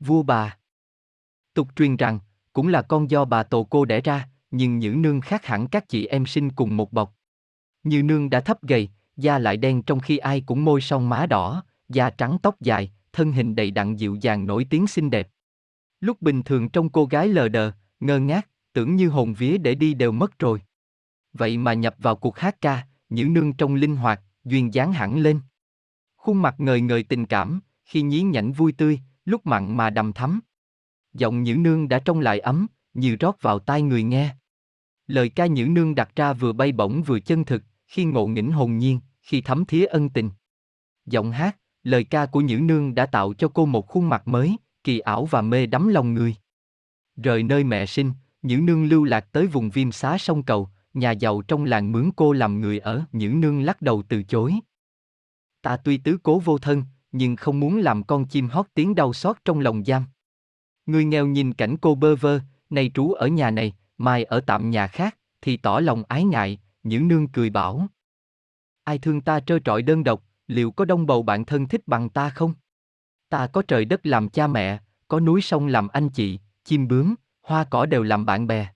Vua bà. Tục truyền rằng, cũng là con do bà tổ cô đẻ ra, nhưng những Nương khác hẳn các chị em sinh cùng một bọc. Như Nương đã thấp gầy, da lại đen trong khi ai cũng môi son má đỏ, da trắng tóc dài, thân hình đầy đặn dịu dàng nổi tiếng xinh đẹp. Lúc bình thường trong cô gái lờ đờ, ngơ ngác, tưởng như hồn vía để đi đều mất rồi. Vậy mà nhập vào cuộc hát ca, những Nương trong linh hoạt, duyên dáng hẳn lên. Khuôn mặt ngời ngời tình cảm, khi nhí nhảnh vui tươi, lúc mặn mà đầm thắm. Giọng Nhữ Nương đã trong lại ấm, như rót vào tai người nghe. Lời ca Nhữ Nương đặt ra vừa bay bổng vừa chân thực, khi ngộ nghĩnh hồn nhiên, khi thấm thía ân tình. Giọng hát, lời ca của Nhữ Nương đã tạo cho cô một khuôn mặt mới, kỳ ảo và mê đắm lòng người. Rời nơi mẹ sinh, Nhữ Nương lưu lạc tới vùng viêm xá sông cầu, nhà giàu trong làng mướn cô làm người ở, Nhữ Nương lắc đầu từ chối. Ta tuy tứ cố vô thân, nhưng không muốn làm con chim hót tiếng đau xót trong lòng giam. Người nghèo nhìn cảnh cô bơ vơ, nay trú ở nhà này, mai ở tạm nhà khác, thì tỏ lòng ái ngại, những Nương cười bảo. Ai thương ta trơ trọi đơn độc, liệu có đông bầu bạn thân thích bằng ta không? Ta có trời đất làm cha mẹ, có núi sông làm anh chị, chim bướm, hoa cỏ đều làm bạn bè.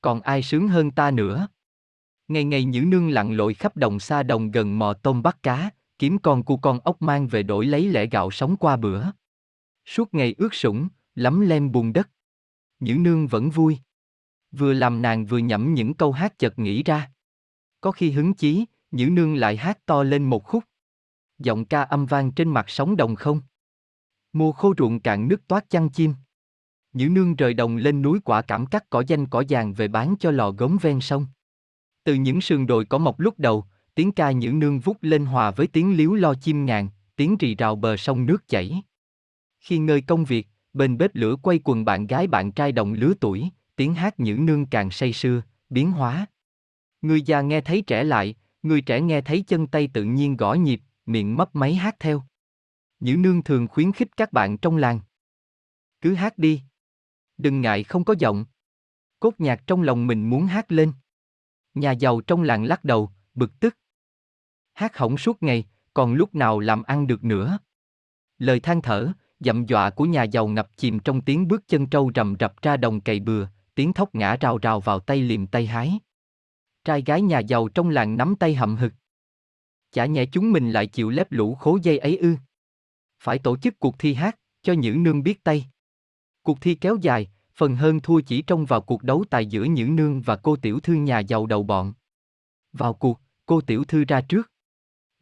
Còn ai sướng hơn ta nữa? Ngày ngày những Nương lặn lội khắp đồng xa đồng gần mò tôm bắt cá, kiếm con cu con ốc mang về đổi lấy lẻ gạo sống qua bữa. Suốt ngày ướt sũng, lắm lem bùn đất. Nhữ Nương vẫn vui. Vừa làm nàng vừa nhẩm những câu hát chợt nghĩ ra. Có khi hứng chí, Nhữ Nương lại hát to lên một khúc. Giọng ca âm vang trên mặt sóng đồng không. Mùa khô ruộng cạn nước toát chăn chim. Nhữ Nương rời đồng lên núi quả cảm cắt cỏ danh cỏ vàng về bán cho lò gốm ven sông. Từ những sườn đồi có mọc lúc đầu, tiếng ca Nhữ Nương vút lên hòa với tiếng liếu lo chim ngàn, tiếng rì rào bờ sông nước chảy. Khi ngơi công việc, bên bếp lửa quay quần bạn gái bạn trai đồng lứa tuổi, tiếng hát Nhữ Nương càng say sưa, biến hóa. Người già nghe thấy trẻ lại, người trẻ nghe thấy chân tay tự nhiên gõ nhịp, miệng mấp máy hát theo. Nhữ Nương thường khuyến khích các bạn trong làng. Cứ hát đi. Đừng ngại không có giọng. Cốt nhạc trong lòng mình muốn hát lên. Nhà giàu trong làng lắc đầu, bực tức. Hát hỏng suốt ngày, còn lúc nào làm ăn được nữa. Lời than thở, dậm dọa của nhà giàu ngập chìm trong tiếng bước chân trâu rầm rập ra đồng cày bừa, tiếng thóc ngã rào rào vào tay liềm tay hái. Trai gái nhà giàu trong làng nắm tay hậm hực. Chả nhẽ chúng mình lại chịu lép lũ khố dây ấy ư. Phải tổ chức cuộc thi hát, cho những nương biết tay. Cuộc thi kéo dài, phần hơn thua chỉ trông vào cuộc đấu tài giữa những nương và cô tiểu thư nhà giàu đầu bọn. Vào cuộc, cô tiểu thư ra trước.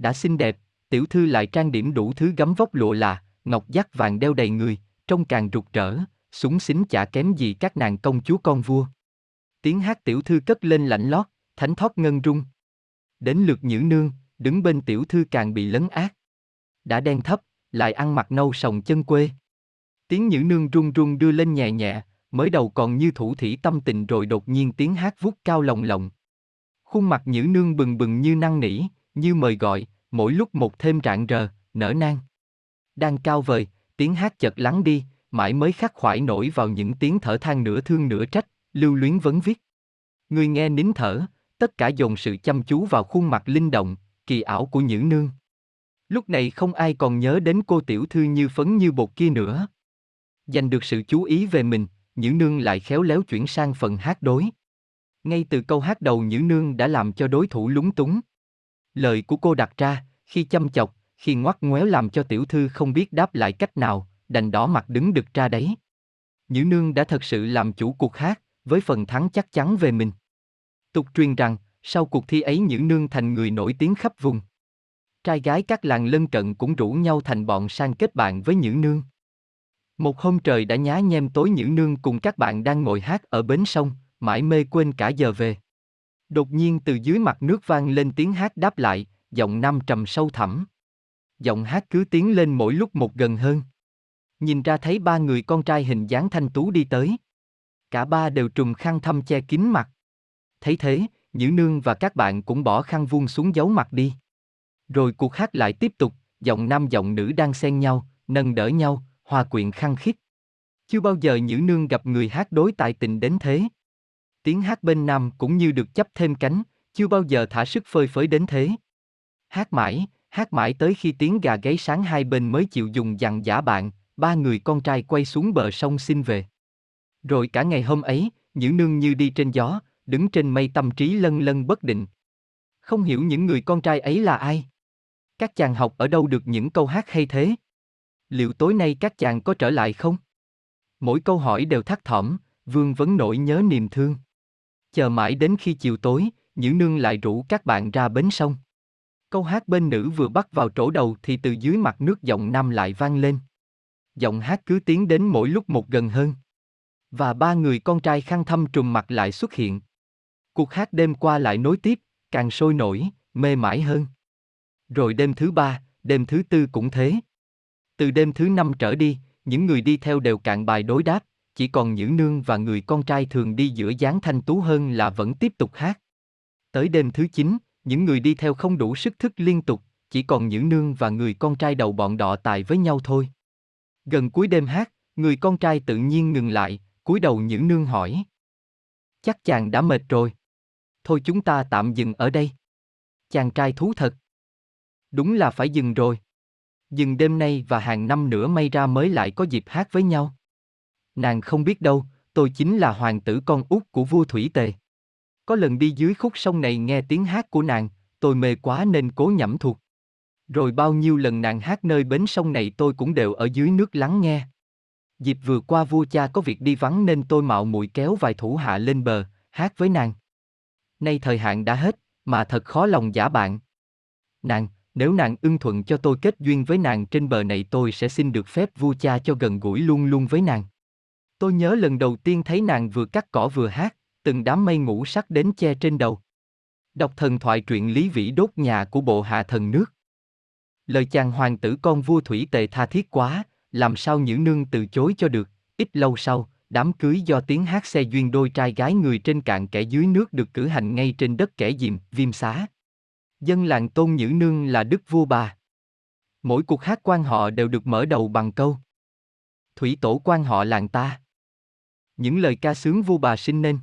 Đã xinh đẹp, tiểu thư lại trang điểm đủ thứ gấm vóc lụa là, ngọc giác vàng đeo đầy người, trông càng rực rỡ, súng xính chả kém gì các nàng công chúa con vua. Tiếng hát tiểu thư cất lên lạnh lót, thánh thoát ngân rung. Đến lượt nhữ nương, đứng bên tiểu thư càng bị lấn át. Đã đen thấp, lại ăn mặc nâu sòng chân quê. Tiếng nhữ nương run run đưa lên nhẹ nhẹ, mới đầu còn như thủ thủy tâm tình rồi đột nhiên tiếng hát vút cao lồng lộng. Khuôn mặt nhữ nương bừng bừng như năng nỉ, như mời gọi, mỗi lúc một thêm rạng rờ, nở nang. Đang cao vời, tiếng hát chợt lắng đi, mãi mới khắc khoải nổi vào những tiếng thở than nửa thương nửa trách, lưu luyến vấn viết. Người nghe nín thở, tất cả dồn sự chăm chú vào khuôn mặt linh động, kỳ ảo của Nhữ Nương. Lúc này không ai còn nhớ đến cô tiểu thư như phấn như bột kia nữa. Giành được sự chú ý về mình, Nhữ Nương lại khéo léo chuyển sang phần hát đối. Ngay từ câu hát đầu Nhữ Nương đã làm cho đối thủ lúng túng. Lời của cô đặt ra, khi chăm chọc, khi ngoắt ngoéo làm cho tiểu thư không biết đáp lại cách nào, đành đỏ mặt đứng đực ra đấy. Nhữ Nương đã thật sự làm chủ cuộc hát, với phần thắng chắc chắn về mình. Tục truyền rằng, sau cuộc thi ấy Nhữ Nương thành người nổi tiếng khắp vùng. Trai gái các làng lân cận cũng rủ nhau thành bọn sang kết bạn với Nhữ Nương. Một hôm trời đã nhá nhem tối Nhữ Nương cùng các bạn đang ngồi hát ở bến sông, mãi mê quên cả giờ về. Đột nhiên từ dưới mặt nước vang lên tiếng hát đáp lại, giọng nam trầm sâu thẳm. Giọng hát cứ tiến lên mỗi lúc một gần hơn. Nhìn ra thấy ba người con trai hình dáng thanh tú đi tới. Cả ba đều trùm khăn thâm che kín mặt. Thấy thế, Nhữ Nương và các bạn cũng bỏ khăn vuông xuống giấu mặt đi. Rồi cuộc hát lại tiếp tục, giọng nam giọng nữ đang xen nhau, nâng đỡ nhau, hòa quyện khăng khít. Chưa bao giờ Nhữ Nương gặp người hát đối tài tình đến thế. Tiếng hát bên nam cũng như được chấp thêm cánh, chưa bao giờ thả sức phơi phới đến thế. Hát mãi, hát mãi tới khi tiếng gà gáy sáng hai bên mới chịu dùng dằn giả bạn, ba người con trai quay xuống bờ sông xin về. Rồi cả ngày hôm ấy, Nhữ Nương như đi trên gió, đứng trên mây tâm trí lân lân bất định. Không hiểu những người con trai ấy là ai. Các chàng học ở đâu được những câu hát hay thế? Liệu tối nay các chàng có trở lại không? Mỗi câu hỏi đều thắt thỏm, vương vấn nỗi nhớ niềm thương. Chờ mãi đến khi chiều tối, Nhữ Nương lại rủ các bạn ra bến sông. Câu hát bên nữ vừa bắt vào trổ đầu thì từ dưới mặt nước giọng nam lại vang lên. Giọng hát cứ tiến đến mỗi lúc một gần hơn. Và ba người con trai khăn thâm trùm mặt lại xuất hiện. Cuộc hát đêm qua lại nối tiếp, càng sôi nổi, mê mãi hơn. Rồi đêm thứ ba, đêm thứ tư cũng thế. Từ đêm thứ năm trở đi, những người đi theo đều cạn bài đối đáp, chỉ còn những nương và người con trai thường đi giữa dáng thanh tú hơn là vẫn tiếp tục hát. Tới đêm thứ chín, những người đi theo không đủ sức thức liên tục, chỉ còn những nương và người con trai đầu bọn đọ tài với nhau thôi. Gần cuối đêm hát, người con trai tự nhiên ngừng lại, cúi đầu những nương hỏi. Chắc chàng đã mệt rồi. Thôi chúng ta tạm dừng ở đây. Chàng trai thú thật. Đúng là phải dừng rồi. Dừng đêm nay và hàng năm nữa may ra mới lại có dịp hát với nhau. Nàng không biết đâu, tôi chính là hoàng tử con út của vua Thủy Tề. Có lần đi dưới khúc sông này nghe tiếng hát của nàng, tôi mê quá nên cố nhẩm thuộc. Rồi bao nhiêu lần nàng hát nơi bến sông này tôi cũng đều ở dưới nước lắng nghe. Dịp vừa qua vua cha có việc đi vắng nên tôi mạo muội kéo vài thủ hạ lên bờ, hát với nàng. Nay thời hạn đã hết, mà thật khó lòng giả bạn. Nàng, nếu nàng ưng thuận cho tôi kết duyên với nàng trên bờ này tôi sẽ xin được phép vua cha cho gần gũi luôn luôn với nàng. Tôi nhớ lần đầu tiên thấy nàng vừa cắt cỏ vừa hát, từng đám mây ngũ sắc đến che trên đầu. Đọc thần thoại truyện Lý Vĩ đốt nhà của bộ hạ thần nước. Lời chàng hoàng tử con vua Thủy Tề tha thiết quá, làm sao nhữ nương từ chối cho được, ít lâu sau, đám cưới do tiếng hát xe duyên đôi trai gái người trên cạn kẻ dưới nước được cử hành ngay trên đất kẻ diệm, viêm xá. Dân làng tôn nhữ nương là đức vua bà. Mỗi cuộc hát quan họ đều được mở đầu bằng câu Thủy tổ quan họ làng ta. Những lời ca sướng vua bà sinh nên.